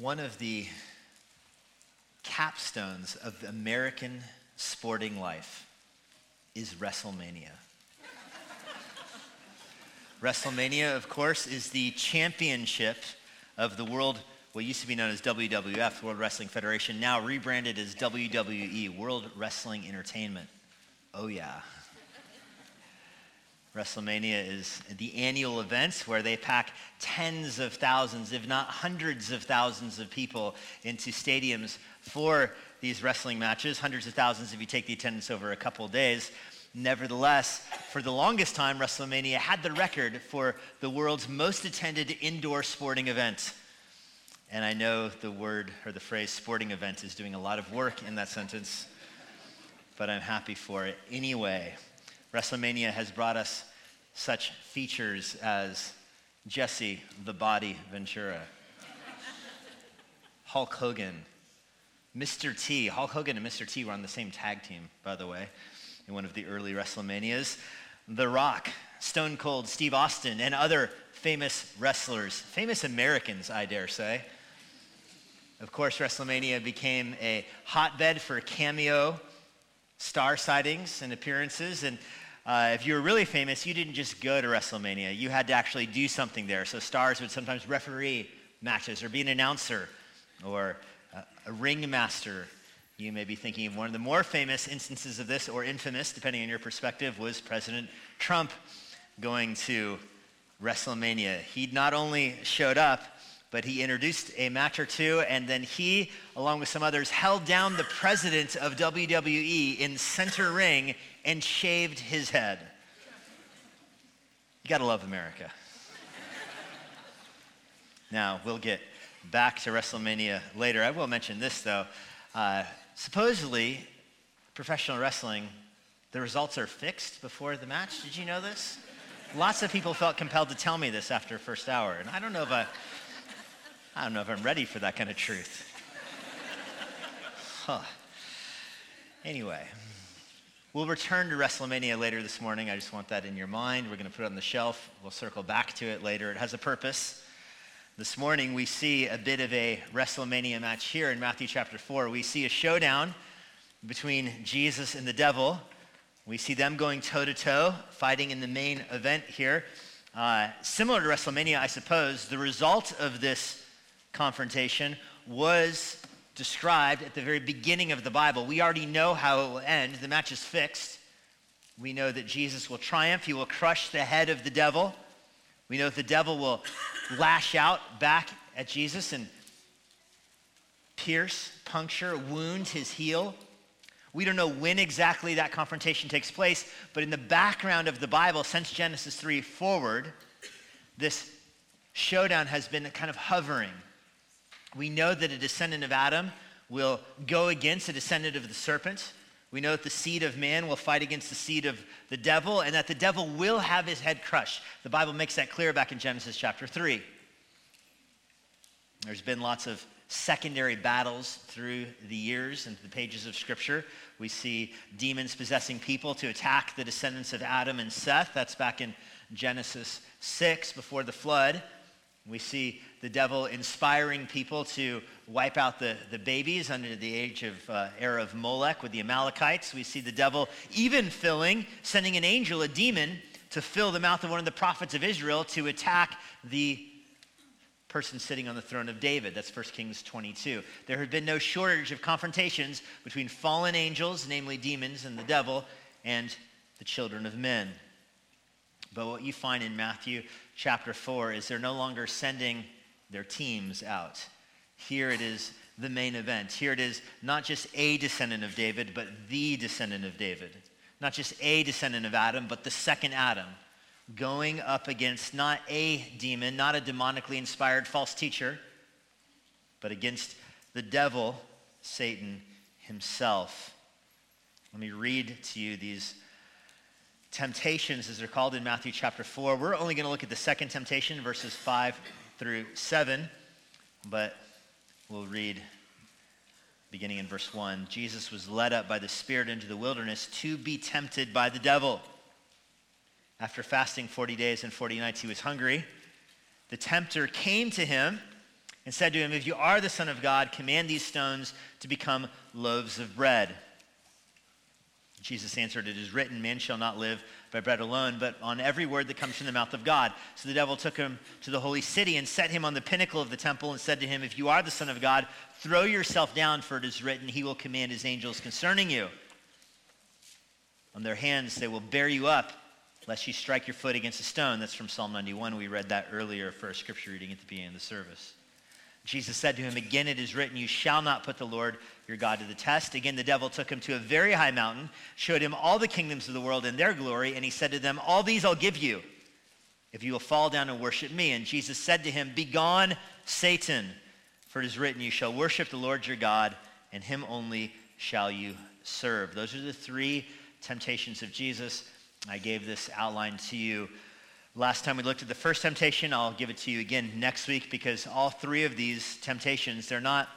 one of the capstones of American sporting life is WrestleMania. WrestleMania, of course, is the championship of the world, what used to be known as WWF, World Wrestling Federation, now rebranded as WWE, World Wrestling Entertainment. Oh, yeah. WrestleMania is the annual event where they pack tens of thousands, if not hundreds of thousands of people into stadiums for these wrestling matches, hundreds of thousands if you take the attendance over a couple days. Nevertheless, for the longest time, WrestleMania had the record for the world's most attended indoor sporting event. And I know the word or the phrase sporting event is doing a lot of work in that sentence, but I'm happy for it anyway. WrestleMania has brought us such features as Jesse the Body Ventura, Hulk Hogan, Mr. T. Hulk Hogan and Mr. T were on the same tag team, by the way, in one of the early WrestleManias. The Rock, Stone Cold, Steve Austin, and other famous wrestlers, famous Americans, I dare say. Of course, WrestleMania became a hotbed for cameo star sightings and appearances. And uh, if you were really famous, you didn't just go to WrestleMania. You had to actually do something there. So stars would sometimes referee matches or be an announcer or uh, a ringmaster. You may be thinking of one of the more famous instances of this, or infamous, depending on your perspective, was President Trump going to WrestleMania. He not only showed up, but he introduced a match or two, and then he, along with some others, held down the president of WWE in center ring and shaved his head. You gotta love America. now, we'll get back to WrestleMania later. I will mention this, though. Uh, supposedly, professional wrestling, the results are fixed before the match. Did you know this? Lots of people felt compelled to tell me this after first hour, and I don't know if I. I don't know if I'm ready for that kind of truth. Huh. Anyway, we'll return to WrestleMania later this morning. I just want that in your mind. We're going to put it on the shelf. We'll circle back to it later. It has a purpose. This morning, we see a bit of a WrestleMania match here in Matthew chapter 4. We see a showdown between Jesus and the devil. We see them going toe to toe, fighting in the main event here. Uh, similar to WrestleMania, I suppose, the result of this confrontation was described at the very beginning of the Bible. We already know how it will end. The match is fixed. We know that Jesus will triumph, he will crush the head of the devil. We know that the devil will lash out back at Jesus and pierce, puncture, wound his heel. We don't know when exactly that confrontation takes place, but in the background of the Bible, since Genesis 3 forward, this showdown has been kind of hovering we know that a descendant of Adam will go against a descendant of the serpent. We know that the seed of man will fight against the seed of the devil and that the devil will have his head crushed. The Bible makes that clear back in Genesis chapter 3. There's been lots of secondary battles through the years and the pages of Scripture. We see demons possessing people to attack the descendants of Adam and Seth. That's back in Genesis 6 before the flood. We see the devil inspiring people to wipe out the, the babies under the age of uh, era of Molech with the Amalekites. We see the devil even filling, sending an angel, a demon, to fill the mouth of one of the prophets of Israel to attack the person sitting on the throne of David. That's 1 Kings 22. There had been no shortage of confrontations between fallen angels, namely demons and the devil, and the children of men. But what you find in Matthew chapter 4 is they're no longer sending their teams out. Here it is the main event. Here it is not just a descendant of David, but the descendant of David. Not just a descendant of Adam, but the second Adam going up against not a demon, not a demonically inspired false teacher, but against the devil, Satan himself. Let me read to you these temptations, as they're called in Matthew chapter 4. We're only going to look at the second temptation, verses 5 through 7, but we'll read beginning in verse 1. Jesus was led up by the Spirit into the wilderness to be tempted by the devil. After fasting 40 days and 40 nights, he was hungry. The tempter came to him and said to him, If you are the Son of God, command these stones to become loaves of bread. Jesus answered, It is written, Man shall not live by bread alone, but on every word that comes from the mouth of God. So the devil took him to the holy city and set him on the pinnacle of the temple and said to him, If you are the Son of God, throw yourself down, for it is written, He will command His angels concerning you. On their hands they will bear you up, lest you strike your foot against a stone. That's from Psalm 91. We read that earlier for a scripture reading at the beginning of the service. Jesus said to him, Again it is written, You shall not put the Lord your God to the test. Again, the devil took him to a very high mountain, showed him all the kingdoms of the world and their glory, and he said to them, All these I'll give you if you will fall down and worship me. And Jesus said to him, Begone, Satan, for it is written, You shall worship the Lord your God, and him only shall you serve. Those are the three temptations of Jesus. I gave this outline to you Last time we looked at the first temptation, I'll give it to you again next week because all three of these temptations, they're not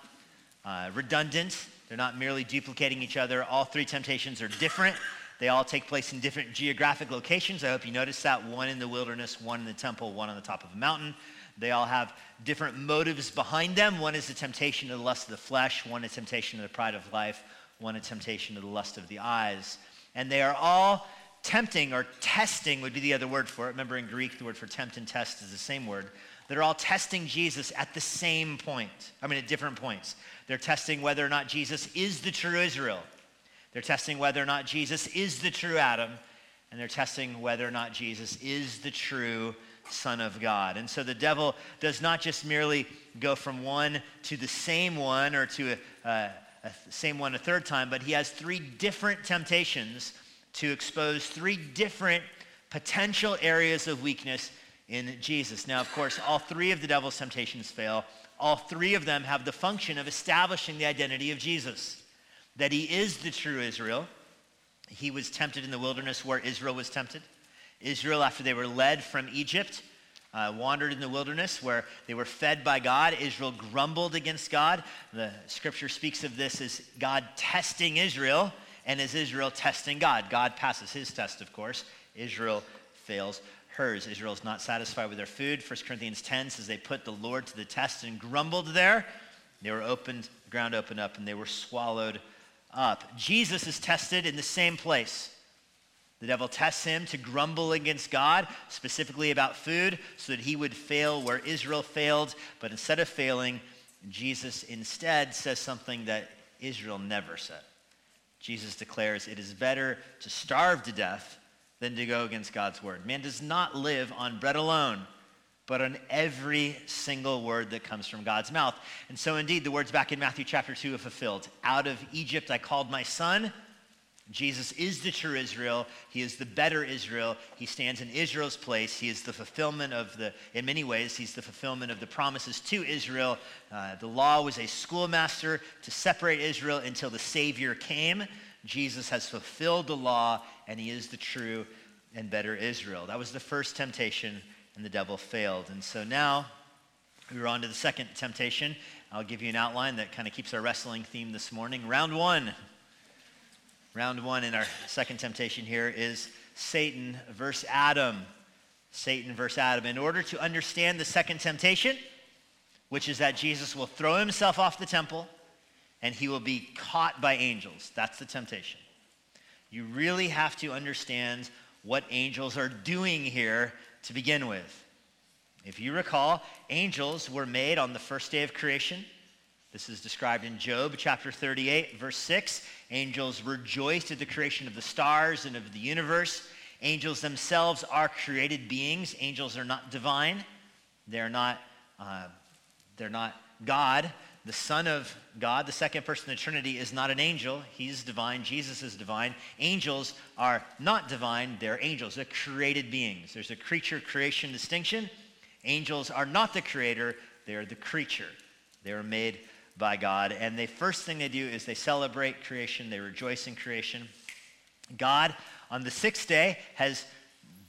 uh, redundant. They're not merely duplicating each other. All three temptations are different. They all take place in different geographic locations. I hope you noticed that. One in the wilderness, one in the temple, one on the top of a mountain. They all have different motives behind them. One is the temptation of the lust of the flesh, one a temptation of the pride of life, one a temptation of the lust of the eyes. And they are all tempting or testing would be the other word for it. Remember in Greek, the word for tempt and test is the same word. They're all testing Jesus at the same point. I mean, at different points. They're testing whether or not Jesus is the true Israel. They're testing whether or not Jesus is the true Adam. And they're testing whether or not Jesus is the true Son of God. And so the devil does not just merely go from one to the same one or to a, a, a same one a third time, but he has three different temptations to expose three different potential areas of weakness in Jesus. Now, of course, all three of the devil's temptations fail. All three of them have the function of establishing the identity of Jesus that he is the true Israel. He was tempted in the wilderness where Israel was tempted. Israel, after they were led from Egypt, uh, wandered in the wilderness where they were fed by God. Israel grumbled against God. The scripture speaks of this as God testing Israel and is Israel testing God? God passes his test, of course. Israel fails hers. Israel is not satisfied with their food. 1 Corinthians 10 says they put the Lord to the test and grumbled there. They were opened, ground opened up, and they were swallowed up. Jesus is tested in the same place. The devil tests him to grumble against God, specifically about food, so that he would fail where Israel failed. But instead of failing, Jesus instead says something that Israel never said. Jesus declares it is better to starve to death than to go against God's word. Man does not live on bread alone, but on every single word that comes from God's mouth. And so, indeed, the words back in Matthew chapter 2 are fulfilled. Out of Egypt I called my son Jesus is the true Israel. He is the better Israel. He stands in Israel's place. He is the fulfillment of the, in many ways, he's the fulfillment of the promises to Israel. Uh, the law was a schoolmaster to separate Israel until the Savior came. Jesus has fulfilled the law, and he is the true and better Israel. That was the first temptation, and the devil failed. And so now we're on to the second temptation. I'll give you an outline that kind of keeps our wrestling theme this morning. Round one. Round one in our second temptation here is Satan versus Adam. Satan versus Adam. In order to understand the second temptation, which is that Jesus will throw himself off the temple and he will be caught by angels. That's the temptation. You really have to understand what angels are doing here to begin with. If you recall, angels were made on the first day of creation. This is described in Job chapter 38, verse 6. Angels rejoiced at the creation of the stars and of the universe. Angels themselves are created beings. Angels are not divine. They're not, uh, they're not God. The Son of God, the second person of the Trinity, is not an angel. He's divine. Jesus is divine. Angels are not divine. They're angels. They're created beings. There's a creature creation distinction. Angels are not the creator. They're the creature. They're made by God. And the first thing they do is they celebrate creation, they rejoice in creation. God, on the sixth day, has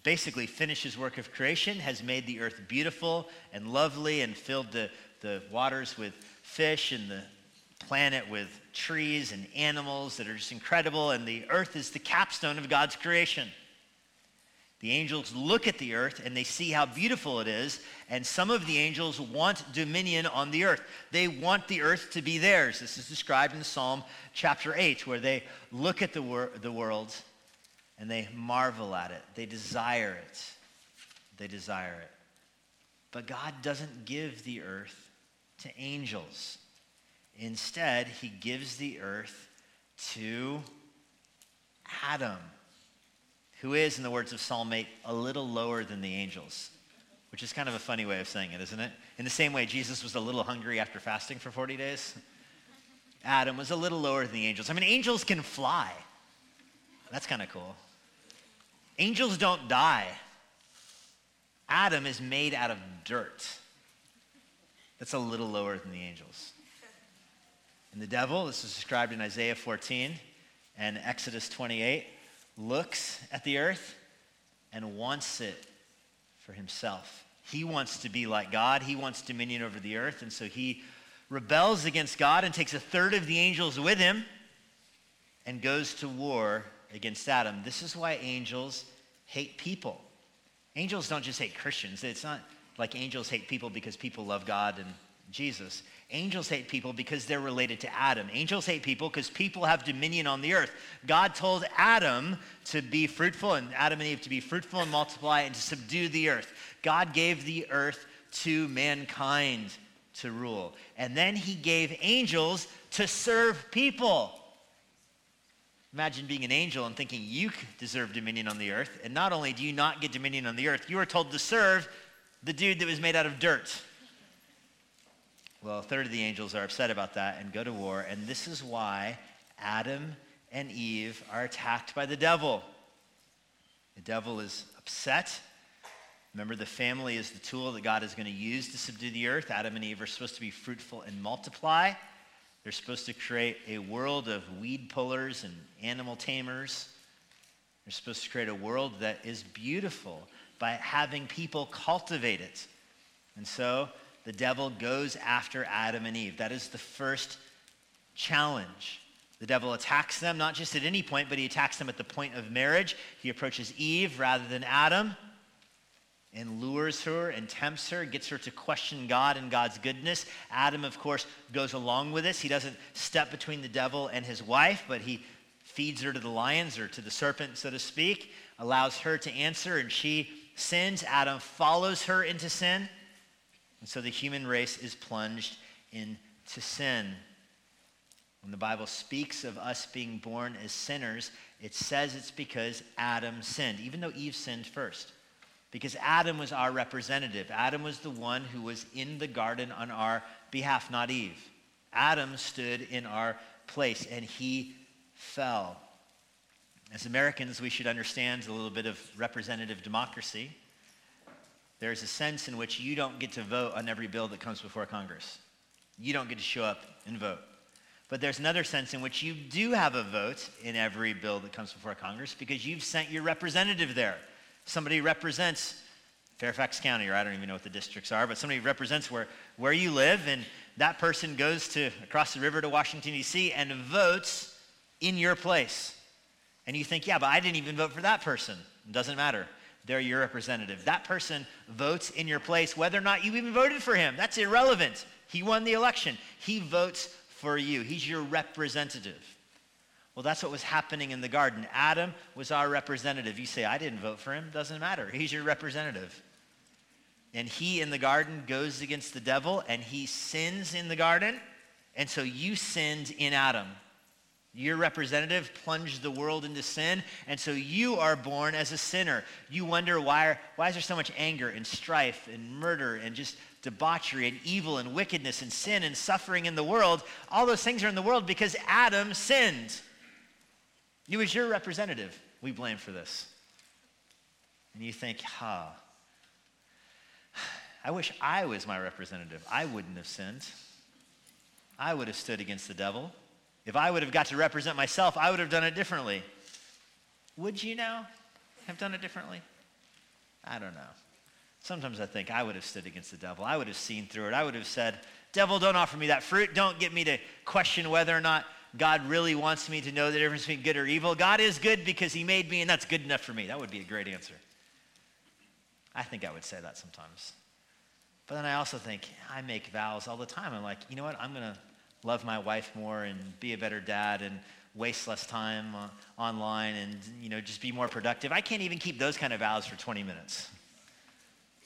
basically finished his work of creation, has made the earth beautiful and lovely, and filled the, the waters with fish and the planet with trees and animals that are just incredible. And the earth is the capstone of God's creation. The angels look at the earth and they see how beautiful it is, and some of the angels want dominion on the earth. They want the earth to be theirs. This is described in Psalm chapter 8, where they look at the, wor- the world and they marvel at it. They desire it. They desire it. But God doesn't give the earth to angels. Instead, he gives the earth to Adam who is, in the words of Psalm 8, a little lower than the angels, which is kind of a funny way of saying it, isn't it? In the same way, Jesus was a little hungry after fasting for 40 days. Adam was a little lower than the angels. I mean, angels can fly. That's kind of cool. Angels don't die. Adam is made out of dirt. That's a little lower than the angels. And the devil, this is described in Isaiah 14 and Exodus 28 looks at the earth and wants it for himself. He wants to be like God. He wants dominion over the earth. And so he rebels against God and takes a third of the angels with him and goes to war against Adam. This is why angels hate people. Angels don't just hate Christians. It's not like angels hate people because people love God and Jesus. Angels hate people because they're related to Adam. Angels hate people because people have dominion on the earth. God told Adam to be fruitful and Adam and Eve to be fruitful and multiply and to subdue the earth. God gave the earth to mankind to rule. And then he gave angels to serve people. Imagine being an angel and thinking you deserve dominion on the earth. And not only do you not get dominion on the earth, you are told to serve the dude that was made out of dirt. Well, a third of the angels are upset about that and go to war. And this is why Adam and Eve are attacked by the devil. The devil is upset. Remember, the family is the tool that God is going to use to subdue the earth. Adam and Eve are supposed to be fruitful and multiply. They're supposed to create a world of weed pullers and animal tamers. They're supposed to create a world that is beautiful by having people cultivate it. And so the devil goes after Adam and Eve. That is the first challenge. The devil attacks them, not just at any point, but he attacks them at the point of marriage. He approaches Eve rather than Adam and lures her and tempts her, gets her to question God and God's goodness. Adam, of course, goes along with this. He doesn't step between the devil and his wife, but he feeds her to the lions or to the serpent, so to speak, allows her to answer, and she sins. Adam follows her into sin. And so the human race is plunged into sin. When the Bible speaks of us being born as sinners, it says it's because Adam sinned, even though Eve sinned first. Because Adam was our representative. Adam was the one who was in the garden on our behalf, not Eve. Adam stood in our place and he fell. As Americans, we should understand a little bit of representative democracy there's a sense in which you don't get to vote on every bill that comes before Congress. You don't get to show up and vote. But there's another sense in which you do have a vote in every bill that comes before Congress because you've sent your representative there. Somebody represents Fairfax County, or I don't even know what the districts are, but somebody represents where, where you live, and that person goes to across the river to Washington, D.C., and votes in your place. And you think, yeah, but I didn't even vote for that person. It doesn't matter. They're your representative. That person votes in your place whether or not you even voted for him. That's irrelevant. He won the election. He votes for you. He's your representative. Well, that's what was happening in the garden. Adam was our representative. You say, I didn't vote for him. Doesn't matter. He's your representative. And he in the garden goes against the devil and he sins in the garden. And so you sinned in Adam. Your representative plunged the world into sin, and so you are born as a sinner. You wonder why, why is there so much anger and strife and murder and just debauchery and evil and wickedness and sin and suffering in the world? All those things are in the world because Adam sinned. He was your representative. We blame for this. And you think, huh, I wish I was my representative. I wouldn't have sinned. I would have stood against the devil. If I would have got to represent myself, I would have done it differently. Would you now have done it differently? I don't know. Sometimes I think I would have stood against the devil. I would have seen through it. I would have said, Devil, don't offer me that fruit. Don't get me to question whether or not God really wants me to know the difference between good or evil. God is good because he made me, and that's good enough for me. That would be a great answer. I think I would say that sometimes. But then I also think, I make vows all the time. I'm like, you know what? I'm going to love my wife more and be a better dad and waste less time uh, online and, you know, just be more productive. I can't even keep those kind of vows for 20 minutes.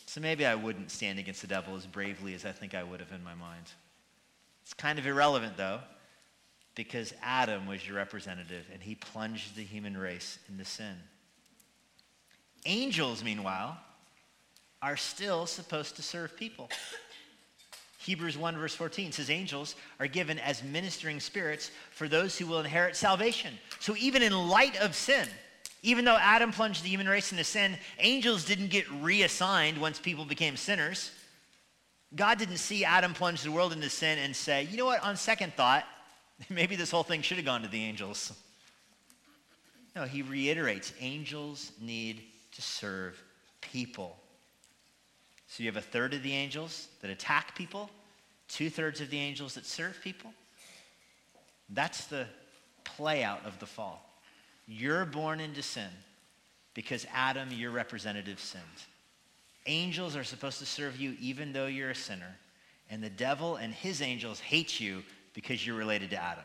So maybe I wouldn't stand against the devil as bravely as I think I would have in my mind. It's kind of irrelevant, though, because Adam was your representative and he plunged the human race into sin. Angels, meanwhile, are still supposed to serve people. Hebrews 1, verse 14 says, Angels are given as ministering spirits for those who will inherit salvation. So, even in light of sin, even though Adam plunged the human race into sin, angels didn't get reassigned once people became sinners. God didn't see Adam plunge the world into sin and say, you know what, on second thought, maybe this whole thing should have gone to the angels. No, he reiterates angels need to serve people. So you have a third of the angels that attack people, two thirds of the angels that serve people. That's the play out of the fall. You're born into sin because Adam, your representative, sinned. Angels are supposed to serve you even though you're a sinner. And the devil and his angels hate you because you're related to Adam.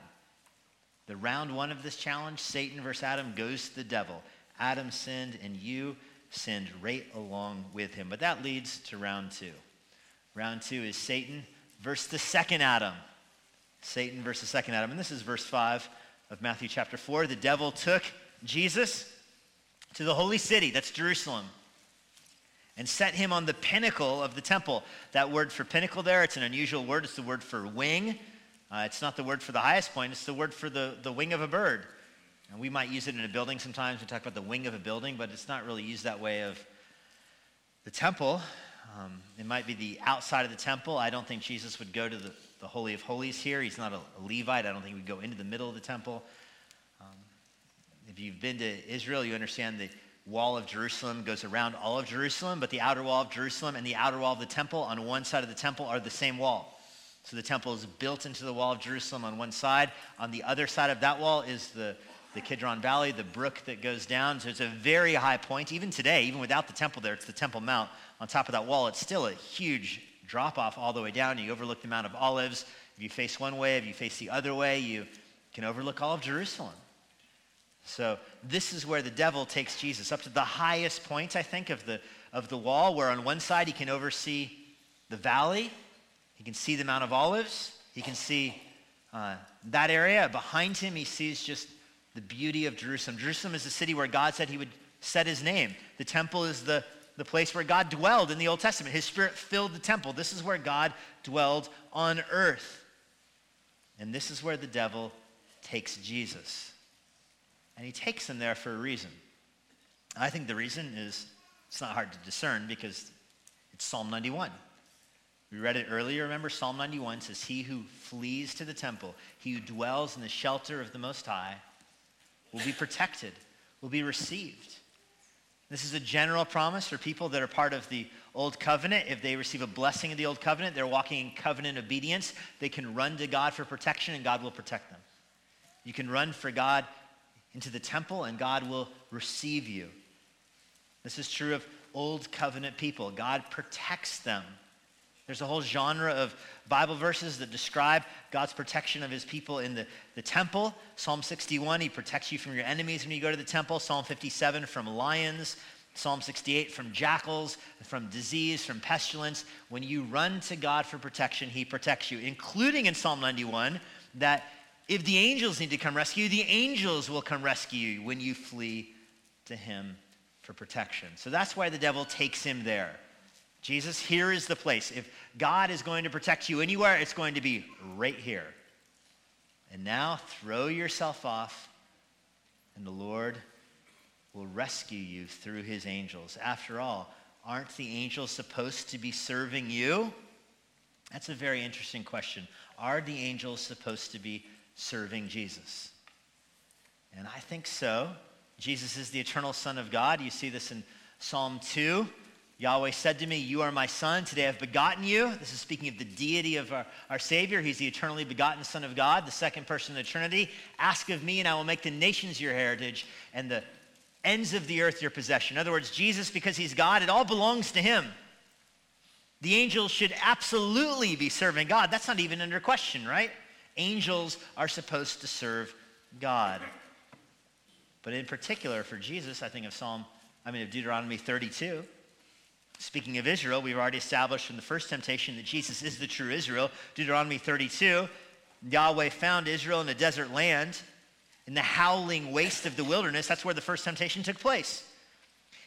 The round one of this challenge, Satan versus Adam, goes to the devil. Adam sinned and you sinned right along with him. But that leads to round two. Round two is Satan versus the second Adam. Satan versus second Adam. And this is verse 5 of Matthew chapter 4. The devil took Jesus to the holy city, that's Jerusalem, and set him on the pinnacle of the temple. That word for pinnacle there, it's an unusual word. It's the word for wing. Uh, it's not the word for the highest point, it's the word for the, the wing of a bird. And we might use it in a building sometimes. We talk about the wing of a building, but it's not really used that way of the temple. Um, it might be the outside of the temple. I don't think Jesus would go to the, the Holy of Holies here. He's not a, a Levite. I don't think he would go into the middle of the temple. Um, if you've been to Israel, you understand the wall of Jerusalem goes around all of Jerusalem, but the outer wall of Jerusalem and the outer wall of the temple on one side of the temple are the same wall. So the temple is built into the wall of Jerusalem on one side. On the other side of that wall is the the Kidron Valley, the brook that goes down. So it's a very high point. Even today, even without the temple there, it's the Temple Mount. On top of that wall, it's still a huge drop off all the way down. You overlook the Mount of Olives. If you face one way, if you face the other way, you can overlook all of Jerusalem. So this is where the devil takes Jesus up to the highest point, I think, of the, of the wall, where on one side he can oversee the valley, he can see the Mount of Olives, he can see uh, that area. Behind him, he sees just the beauty of Jerusalem. Jerusalem is the city where God said he would set his name. The temple is the, the place where God dwelled in the Old Testament. His spirit filled the temple. This is where God dwelled on earth. And this is where the devil takes Jesus. And he takes him there for a reason. I think the reason is it's not hard to discern because it's Psalm 91. We read it earlier, remember? Psalm 91 says, He who flees to the temple, he who dwells in the shelter of the Most High, will be protected, will be received. This is a general promise for people that are part of the Old Covenant. If they receive a blessing of the Old Covenant, they're walking in covenant obedience. They can run to God for protection, and God will protect them. You can run for God into the temple, and God will receive you. This is true of Old Covenant people. God protects them there's a whole genre of Bible verses that describe God's protection of his people in the, the temple. Psalm 61, he protects you from your enemies when you go to the temple. Psalm 57, from lions. Psalm 68, from jackals, from disease, from pestilence. When you run to God for protection, he protects you, including in Psalm 91, that if the angels need to come rescue you, the angels will come rescue you when you flee to him for protection. So that's why the devil takes him there. Jesus, here is the place. If God is going to protect you anywhere, it's going to be right here. And now throw yourself off, and the Lord will rescue you through his angels. After all, aren't the angels supposed to be serving you? That's a very interesting question. Are the angels supposed to be serving Jesus? And I think so. Jesus is the eternal Son of God. You see this in Psalm 2. Yahweh said to me, You are my son. Today I've begotten you. This is speaking of the deity of our, our Savior. He's the eternally begotten Son of God, the second person of the Trinity. Ask of me, and I will make the nations your heritage, and the ends of the earth your possession. In other words, Jesus, because he's God, it all belongs to him. The angels should absolutely be serving God. That's not even under question, right? Angels are supposed to serve God. But in particular, for Jesus, I think of Psalm, I mean, of Deuteronomy 32. Speaking of Israel, we've already established from the first temptation that Jesus is the true Israel. Deuteronomy 32, Yahweh found Israel in a desert land, in the howling waste of the wilderness. That's where the first temptation took place.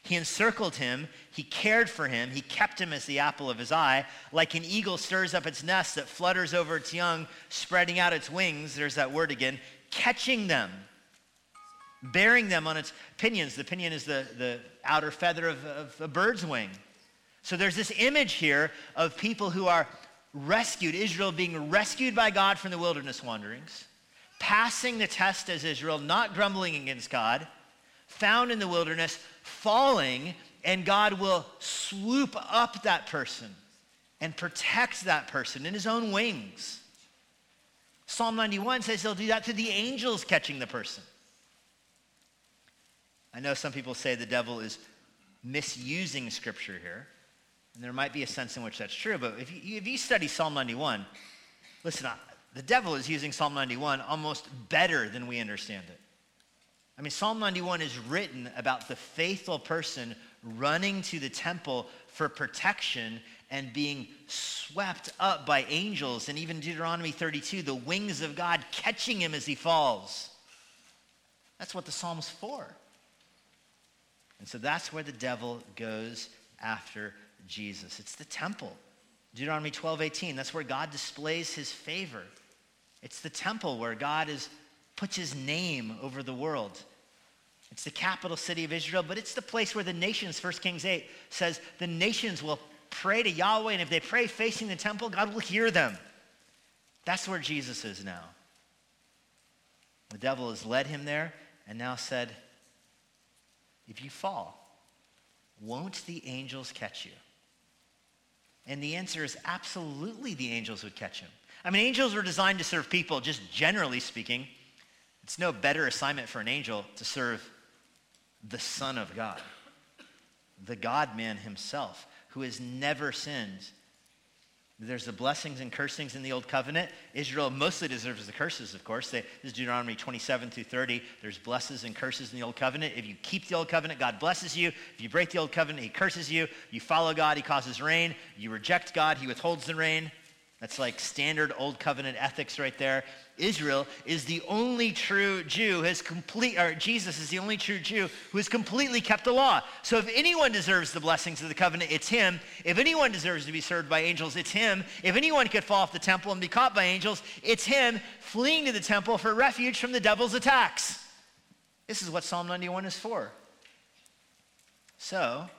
He encircled him. He cared for him. He kept him as the apple of his eye. Like an eagle stirs up its nest that flutters over its young, spreading out its wings. There's that word again. Catching them, bearing them on its pinions. The pinion is the, the outer feather of, of a bird's wing. So there's this image here of people who are rescued, Israel being rescued by God from the wilderness wanderings, passing the test as Israel, not grumbling against God, found in the wilderness, falling, and God will swoop up that person and protect that person in his own wings. Psalm 91 says he'll do that to the angels catching the person. I know some people say the devil is misusing scripture here, and there might be a sense in which that's true, but if you, if you study Psalm 91, listen, the devil is using Psalm 91 almost better than we understand it. I mean, Psalm 91 is written about the faithful person running to the temple for protection and being swept up by angels. And even Deuteronomy 32, the wings of God catching him as he falls. That's what the Psalm's for. And so that's where the devil goes after Jesus. It's the temple. Deuteronomy 12, 18, that's where God displays his favor. It's the temple where God is puts his name over the world. It's the capital city of Israel, but it's the place where the nations, 1 Kings 8 says, the nations will pray to Yahweh, and if they pray facing the temple, God will hear them. That's where Jesus is now. The devil has led him there and now said, If you fall, won't the angels catch you? And the answer is absolutely the angels would catch him. I mean, angels were designed to serve people, just generally speaking. It's no better assignment for an angel to serve the Son of God, the God man himself, who has never sinned. There's the blessings and cursings in the Old Covenant. Israel mostly deserves the curses, of course. They, this is Deuteronomy 27 through 30. There's blessings and curses in the Old Covenant. If you keep the Old Covenant, God blesses you. If you break the Old Covenant, He curses you. You follow God, He causes rain. You reject God, He withholds the rain. That's like standard Old Covenant ethics right there. Israel is the only true Jew who has complete or Jesus is the only true Jew who has completely kept the law. So if anyone deserves the blessings of the covenant, it's him. If anyone deserves to be served by angels, it's him. If anyone could fall off the temple and be caught by angels, it's him fleeing to the temple for refuge from the devil's attacks. This is what Psalm 91 is for. So,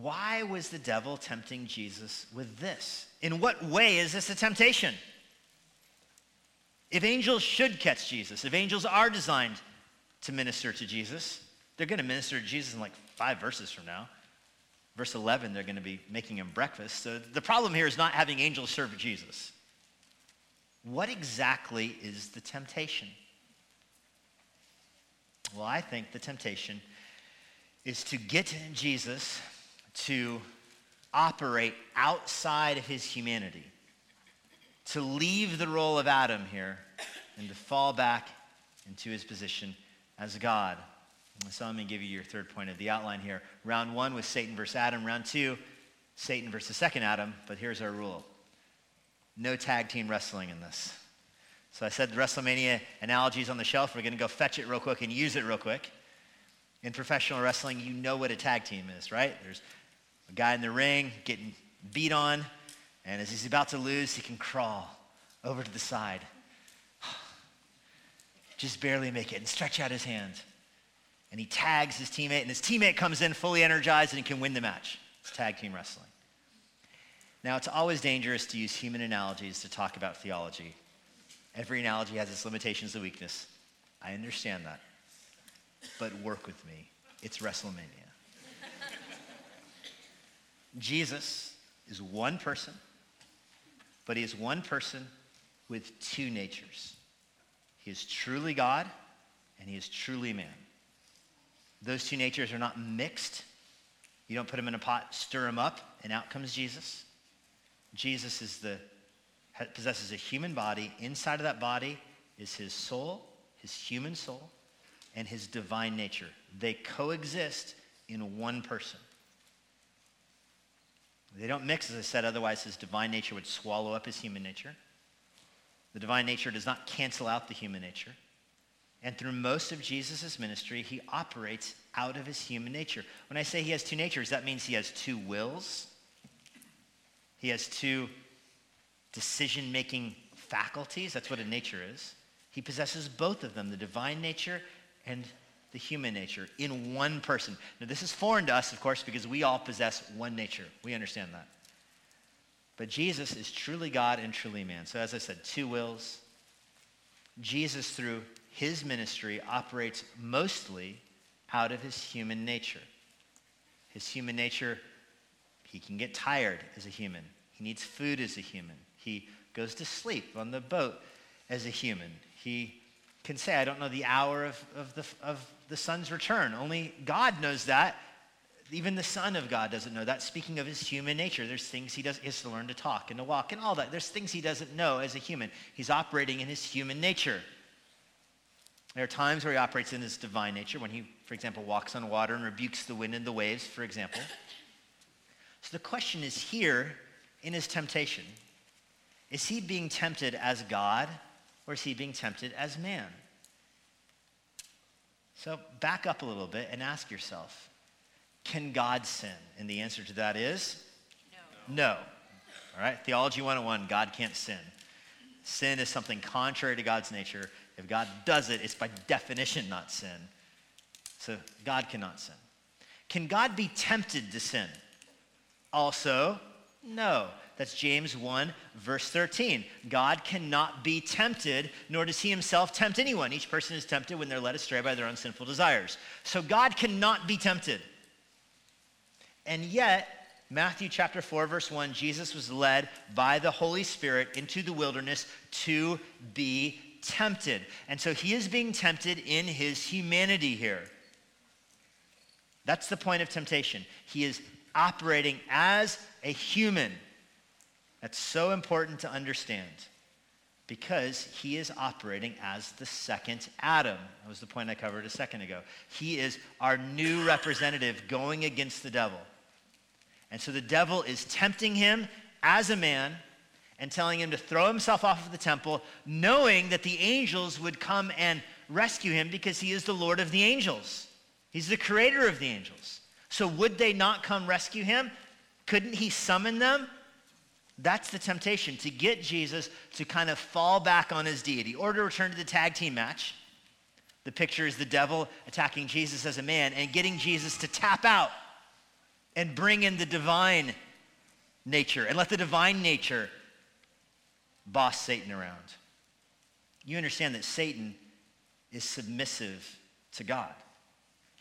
why was the devil tempting Jesus with this? In what way is this a temptation? If angels should catch Jesus, if angels are designed to minister to Jesus, they're going to minister to Jesus in like five verses from now. Verse 11, they're going to be making him breakfast. So the problem here is not having angels serve Jesus. What exactly is the temptation? Well, I think the temptation is to get Jesus to operate outside of his humanity, to leave the role of Adam here and to fall back into his position as God. So let me give you your third point of the outline here. Round one was Satan versus Adam. Round two, Satan versus second Adam. But here's our rule no tag team wrestling in this. So I said the WrestleMania analogies on the shelf. We're going to go fetch it real quick and use it real quick. In professional wrestling, you know what a tag team is, right? There's a guy in the ring getting beat on, and as he's about to lose, he can crawl over to the side. Just barely make it and stretch out his hand. And he tags his teammate, and his teammate comes in fully energized and he can win the match. It's tag team wrestling. Now, it's always dangerous to use human analogies to talk about theology. Every analogy has its limitations and weakness. I understand that. But work with me. It's WrestleMania. Jesus is one person, but he is one person with two natures. He is truly God and he is truly man. Those two natures are not mixed. You don't put them in a pot, stir them up, and out comes Jesus. Jesus is the, possesses a human body. Inside of that body is his soul, his human soul, and his divine nature. They coexist in one person. They don't mix, as I said, otherwise his divine nature would swallow up his human nature. The divine nature does not cancel out the human nature. And through most of Jesus' ministry, he operates out of his human nature. When I say he has two natures, that means he has two wills, he has two decision making faculties. That's what a nature is. He possesses both of them the divine nature and the human nature in one person. Now, this is foreign to us, of course, because we all possess one nature. We understand that. But Jesus is truly God and truly man. So, as I said, two wills. Jesus, through his ministry, operates mostly out of his human nature. His human nature, he can get tired as a human. He needs food as a human. He goes to sleep on the boat as a human. He can say, I don't know the hour of, of, the, of the Son's return. Only God knows that. Even the Son of God doesn't know that. Speaking of his human nature, there's things he does. He has to learn to talk and to walk and all that. There's things he doesn't know as a human. He's operating in his human nature. There are times where he operates in his divine nature, when he, for example, walks on water and rebukes the wind and the waves, for example. So the question is here in his temptation is he being tempted as God or is he being tempted as man? So back up a little bit and ask yourself can God sin? And the answer to that is no. No. All right? Theology 101 God can't sin. Sin is something contrary to God's nature. If God does it, it's by definition not sin. So God cannot sin. Can God be tempted to sin? Also, no. That's James 1, verse 13. God cannot be tempted, nor does he himself tempt anyone. Each person is tempted when they're led astray by their own sinful desires. So God cannot be tempted. And yet, Matthew chapter 4, verse 1, Jesus was led by the Holy Spirit into the wilderness to be tempted. And so he is being tempted in his humanity here. That's the point of temptation. He is operating as a human. That's so important to understand because he is operating as the second Adam. That was the point I covered a second ago. He is our new representative going against the devil. And so the devil is tempting him as a man and telling him to throw himself off of the temple, knowing that the angels would come and rescue him because he is the Lord of the angels. He's the creator of the angels. So would they not come rescue him? Couldn't he summon them? That's the temptation to get Jesus to kind of fall back on his deity or to return to the tag team match. The picture is the devil attacking Jesus as a man and getting Jesus to tap out and bring in the divine nature and let the divine nature boss Satan around. You understand that Satan is submissive to God.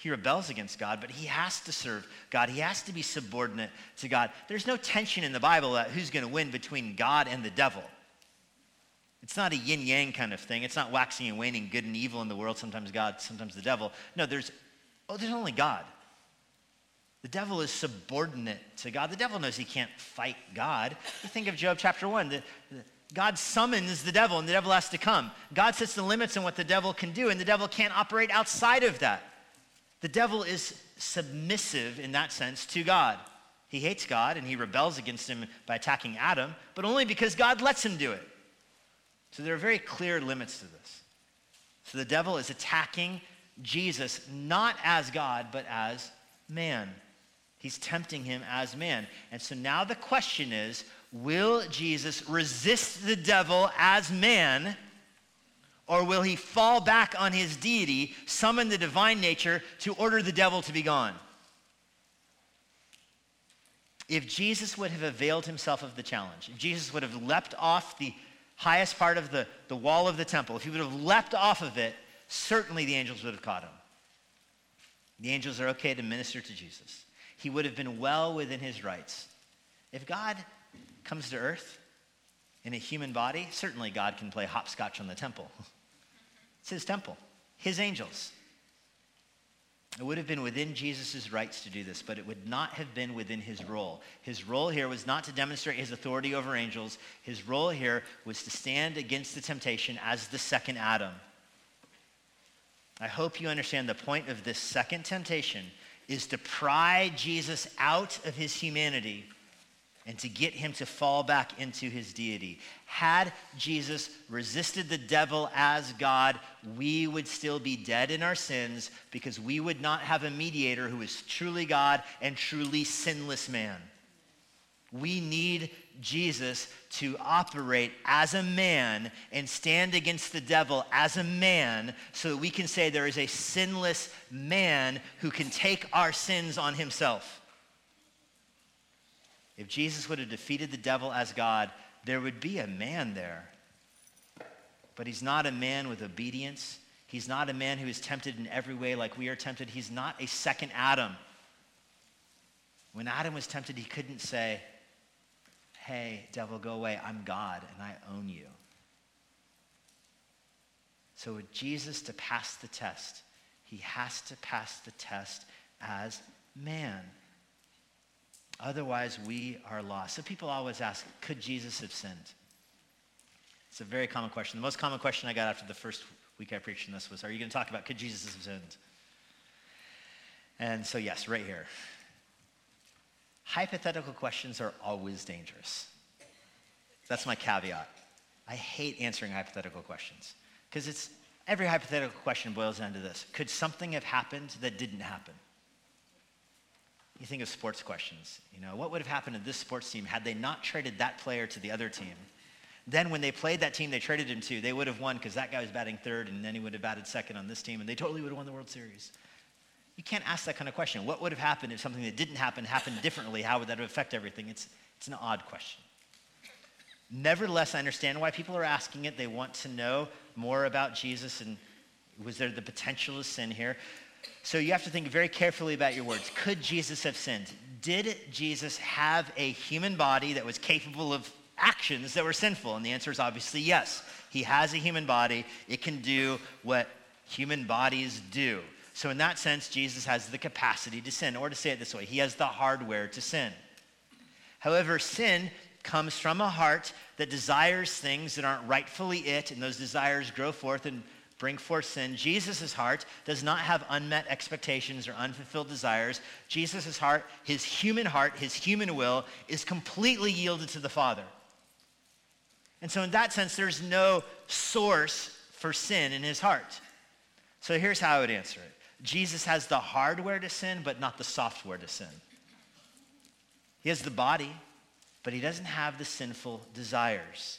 He rebels against God, but he has to serve God. He has to be subordinate to God. There's no tension in the Bible that who's going to win between God and the devil. It's not a yin yang kind of thing. It's not waxing and waning, good and evil in the world, sometimes God, sometimes the devil. No, there's, oh, there's only God. The devil is subordinate to God. The devil knows he can't fight God. You think of Job chapter 1. The, the, God summons the devil, and the devil has to come. God sets the limits on what the devil can do, and the devil can't operate outside of that. The devil is submissive in that sense to God. He hates God and he rebels against him by attacking Adam, but only because God lets him do it. So there are very clear limits to this. So the devil is attacking Jesus not as God, but as man. He's tempting him as man. And so now the question is will Jesus resist the devil as man? Or will he fall back on his deity, summon the divine nature to order the devil to be gone? If Jesus would have availed himself of the challenge, if Jesus would have leapt off the highest part of the, the wall of the temple, if he would have leapt off of it, certainly the angels would have caught him. The angels are okay to minister to Jesus. He would have been well within his rights. If God comes to earth in a human body, certainly God can play hopscotch on the temple. It's his temple. his angels. It would have been within Jesus' rights to do this, but it would not have been within his role. His role here was not to demonstrate his authority over angels. His role here was to stand against the temptation as the second Adam. I hope you understand the point of this second temptation is to pry Jesus out of his humanity and to get him to fall back into his deity. Had Jesus resisted the devil as God, we would still be dead in our sins because we would not have a mediator who is truly God and truly sinless man. We need Jesus to operate as a man and stand against the devil as a man so that we can say there is a sinless man who can take our sins on himself. If Jesus would have defeated the devil as God, there would be a man there. But he's not a man with obedience. He's not a man who is tempted in every way like we are tempted. He's not a second Adam. When Adam was tempted, he couldn't say, Hey, devil, go away. I'm God and I own you. So, with Jesus to pass the test, he has to pass the test as man. Otherwise, we are lost. So people always ask, could Jesus have sinned? It's a very common question. The most common question I got after the first week I preached on this was, are you going to talk about could Jesus have sinned? And so, yes, right here. Hypothetical questions are always dangerous. That's my caveat. I hate answering hypothetical questions because it's every hypothetical question boils down to this. Could something have happened that didn't happen? You think of sports questions. You know, what would have happened to this sports team had they not traded that player to the other team? Then when they played that team they traded him to, they would have won because that guy was batting third and then he would have batted second on this team and they totally would have won the World Series. You can't ask that kind of question. What would have happened if something that didn't happen happened differently? How would that affect everything? It's, it's an odd question. Nevertheless, I understand why people are asking it. They want to know more about Jesus and was there the potential of sin here? So you have to think very carefully about your words. Could Jesus have sinned? Did Jesus have a human body that was capable of actions that were sinful? And the answer is obviously yes. He has a human body. It can do what human bodies do. So in that sense, Jesus has the capacity to sin. Or to say it this way, he has the hardware to sin. However, sin comes from a heart that desires things that aren't rightfully it, and those desires grow forth and bring forth sin. Jesus' heart does not have unmet expectations or unfulfilled desires. Jesus' heart, his human heart, his human will, is completely yielded to the Father. And so, in that sense, there's no source for sin in his heart. So, here's how I would answer it Jesus has the hardware to sin, but not the software to sin. He has the body, but he doesn't have the sinful desires.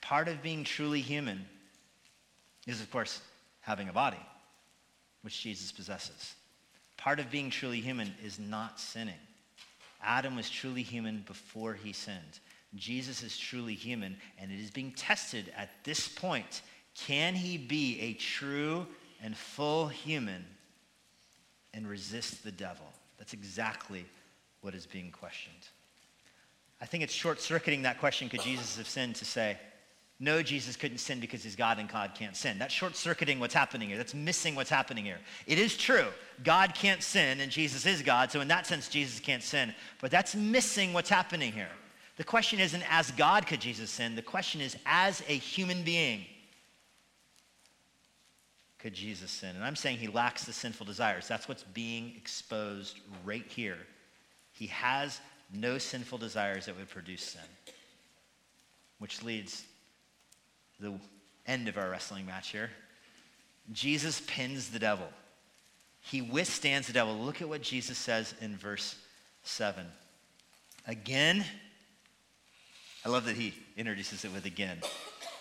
Part of being truly human is, of course, having a body, which Jesus possesses. Part of being truly human is not sinning. Adam was truly human before he sinned. Jesus is truly human, and it is being tested at this point. Can he be a true and full human and resist the devil? That's exactly what is being questioned. I think it's short circuiting that question could Jesus have sinned to say, no, Jesus couldn't sin because he's God and God can't sin. That's short circuiting what's happening here. That's missing what's happening here. It is true. God can't sin and Jesus is God. So, in that sense, Jesus can't sin. But that's missing what's happening here. The question isn't as God could Jesus sin. The question is as a human being, could Jesus sin? And I'm saying he lacks the sinful desires. That's what's being exposed right here. He has no sinful desires that would produce sin, which leads the end of our wrestling match here. Jesus pins the devil. He withstands the devil. Look at what Jesus says in verse 7. Again, I love that he introduces it with again.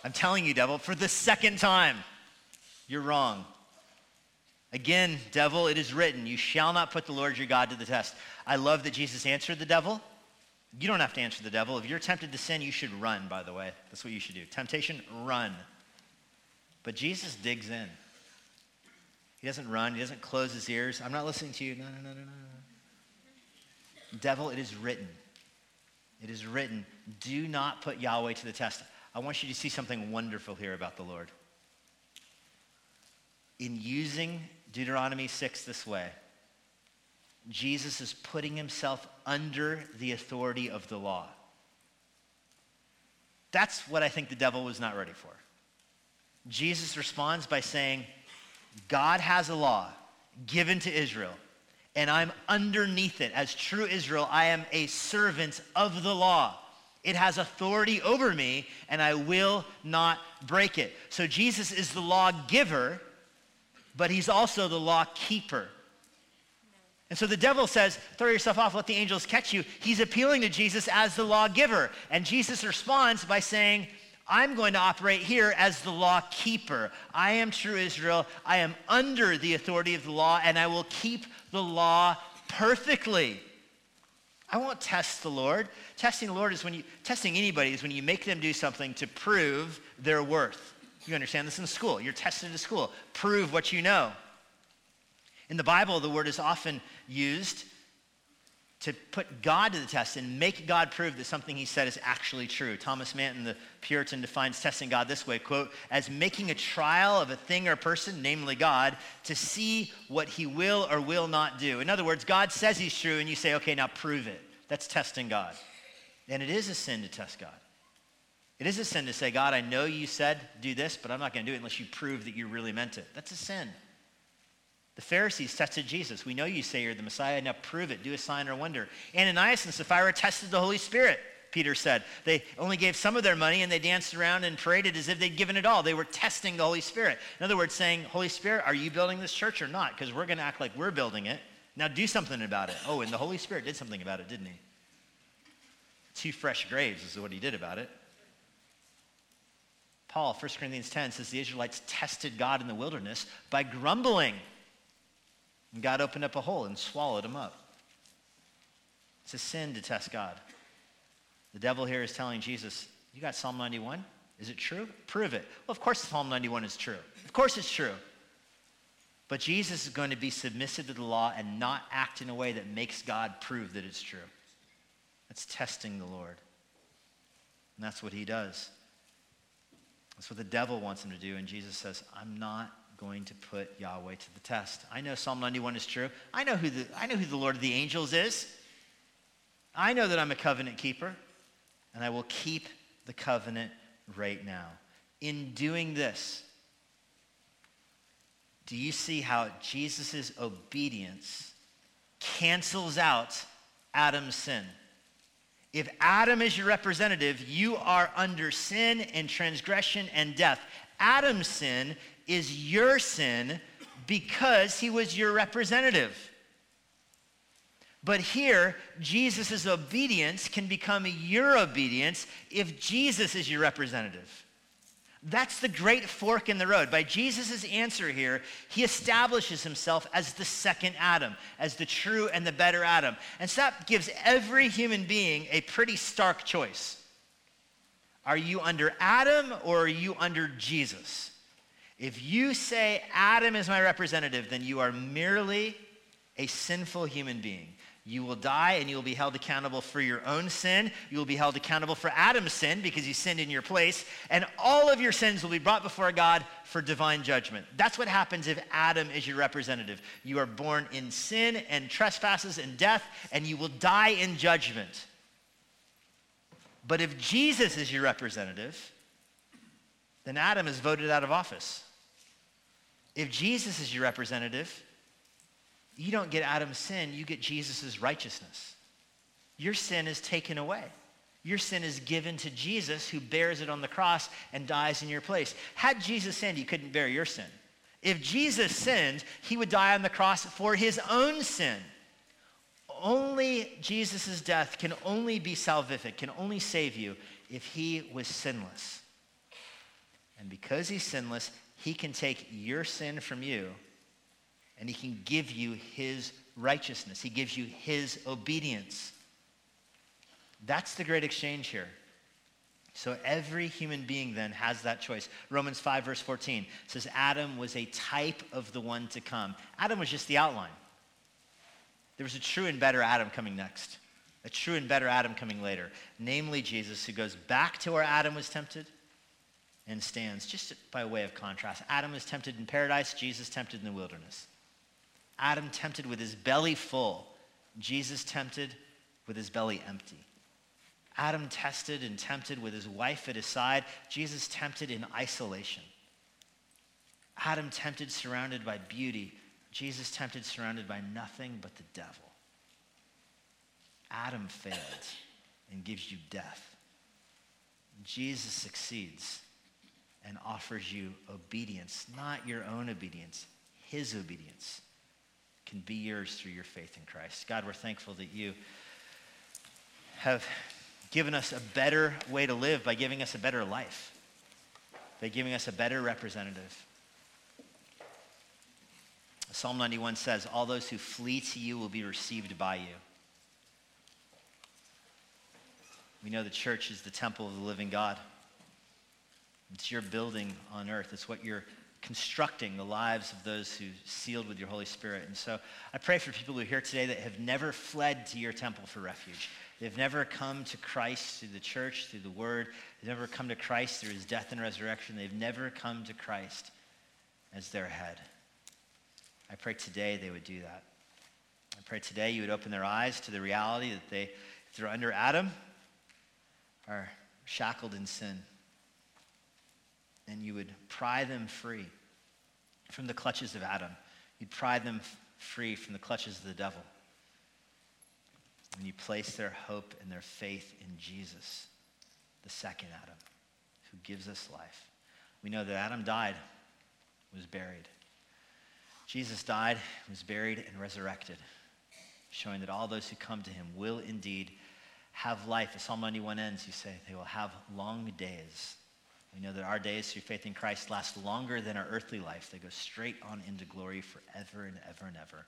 I'm telling you, devil, for the second time, you're wrong. Again, devil, it is written, you shall not put the Lord your God to the test. I love that Jesus answered the devil you don't have to answer the devil. If you're tempted to sin, you should run, by the way. That's what you should do. Temptation, run. But Jesus digs in. He doesn't run. He doesn't close his ears. I'm not listening to you. No, no, no, no, no. Devil, it is written. It is written, do not put Yahweh to the test. I want you to see something wonderful here about the Lord. in using Deuteronomy 6 this way, Jesus is putting himself under the authority of the law. That's what I think the devil was not ready for. Jesus responds by saying, God has a law given to Israel, and I'm underneath it. As true Israel, I am a servant of the law. It has authority over me, and I will not break it. So Jesus is the law giver, but he's also the law keeper. And so the devil says, throw yourself off, let the angels catch you. He's appealing to Jesus as the lawgiver. And Jesus responds by saying, I'm going to operate here as the law keeper. I am true Israel. I am under the authority of the law, and I will keep the law perfectly. I won't test the Lord. Testing the Lord is when you, testing anybody is when you make them do something to prove their worth. You understand this in school. You're tested in school. Prove what you know. In the Bible, the word is often used to put God to the test and make God prove that something he said is actually true. Thomas Manton, the Puritan, defines testing God this way, quote, as making a trial of a thing or person, namely God, to see what he will or will not do. In other words, God says he's true and you say, okay, now prove it. That's testing God. And it is a sin to test God. It is a sin to say, God, I know you said do this, but I'm not going to do it unless you prove that you really meant it. That's a sin. The Pharisees tested Jesus. We know you say you're the Messiah. Now prove it. Do a sign or wonder. Ananias and Sapphira tested the Holy Spirit, Peter said. They only gave some of their money and they danced around and paraded as if they'd given it all. They were testing the Holy Spirit. In other words, saying, Holy Spirit, are you building this church or not? Because we're going to act like we're building it. Now do something about it. Oh, and the Holy Spirit did something about it, didn't he? Two fresh graves is what he did about it. Paul, 1 Corinthians 10 says the Israelites tested God in the wilderness by grumbling. And God opened up a hole and swallowed him up. It's a sin to test God. The devil here is telling Jesus, You got Psalm 91? Is it true? Prove it. Well, of course Psalm 91 is true. Of course it's true. But Jesus is going to be submissive to the law and not act in a way that makes God prove that it's true. That's testing the Lord. And that's what he does. That's what the devil wants him to do. And Jesus says, I'm not going to put Yahweh to the test. I know Psalm 91 is true. I know who the, I know who the Lord of the angels is. I know that I'm a covenant keeper, and I will keep the covenant right now. In doing this, do you see how Jesus' obedience cancels out Adam's sin? If Adam is your representative, you are under sin and transgression and death. Adam's sin is your sin because he was your representative. But here, Jesus' obedience can become your obedience if Jesus is your representative. That's the great fork in the road. By Jesus' answer here, he establishes himself as the second Adam, as the true and the better Adam. And so that gives every human being a pretty stark choice. Are you under Adam or are you under Jesus? If you say Adam is my representative, then you are merely a sinful human being. You will die and you will be held accountable for your own sin. You will be held accountable for Adam's sin because he sinned in your place. And all of your sins will be brought before God for divine judgment. That's what happens if Adam is your representative. You are born in sin and trespasses and death, and you will die in judgment. But if Jesus is your representative, then Adam is voted out of office. If Jesus is your representative, you don't get Adam's sin, you get Jesus' righteousness. Your sin is taken away. Your sin is given to Jesus who bears it on the cross and dies in your place. Had Jesus sinned, he couldn't bear your sin. If Jesus sinned, he would die on the cross for his own sin. Only Jesus' death can only be salvific, can only save you if he was sinless. And because he's sinless, he can take your sin from you and he can give you his righteousness. He gives you his obedience. That's the great exchange here. So every human being then has that choice. Romans 5, verse 14 says Adam was a type of the one to come. Adam was just the outline. There was a true and better Adam coming next, a true and better Adam coming later, namely Jesus, who goes back to where Adam was tempted and stands just by way of contrast. Adam was tempted in paradise, Jesus tempted in the wilderness. Adam tempted with his belly full, Jesus tempted with his belly empty. Adam tested and tempted with his wife at his side, Jesus tempted in isolation. Adam tempted surrounded by beauty, Jesus tempted surrounded by nothing but the devil. Adam failed and gives you death. Jesus succeeds and offers you obedience, not your own obedience, his obedience can be yours through your faith in Christ. God, we're thankful that you have given us a better way to live by giving us a better life, by giving us a better representative. Psalm 91 says, All those who flee to you will be received by you. We know the church is the temple of the living God. It's your building on earth. It's what you're constructing the lives of those who sealed with your Holy Spirit. And so I pray for people who are here today that have never fled to your temple for refuge. They've never come to Christ through the church, through the word. They've never come to Christ through his death and resurrection. They've never come to Christ as their head. I pray today they would do that. I pray today you would open their eyes to the reality that they, if they're under Adam, are shackled in sin. And you would pry them free from the clutches of Adam. You'd pry them free from the clutches of the devil. And you place their hope and their faith in Jesus, the second Adam, who gives us life. We know that Adam died, was buried. Jesus died, was buried, and resurrected, showing that all those who come to him will indeed have life. As Psalm 91 ends, you say they will have long days. We know that our days through faith in Christ last longer than our earthly life. They go straight on into glory forever and ever and ever.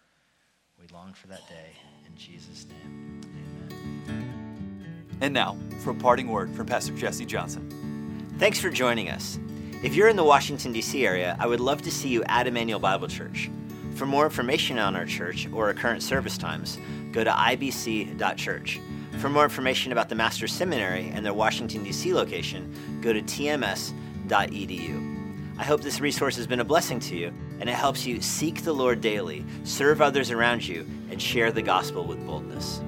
We long for that day. In Jesus' name, amen. And now, for a parting word from Pastor Jesse Johnson. Thanks for joining us. If you're in the Washington, D.C. area, I would love to see you at Immanuel Bible Church. For more information on our church or our current service times, go to ibc.church. For more information about the Master's Seminary and their Washington, D.C. location, go to tms.edu. I hope this resource has been a blessing to you and it helps you seek the Lord daily, serve others around you, and share the gospel with boldness.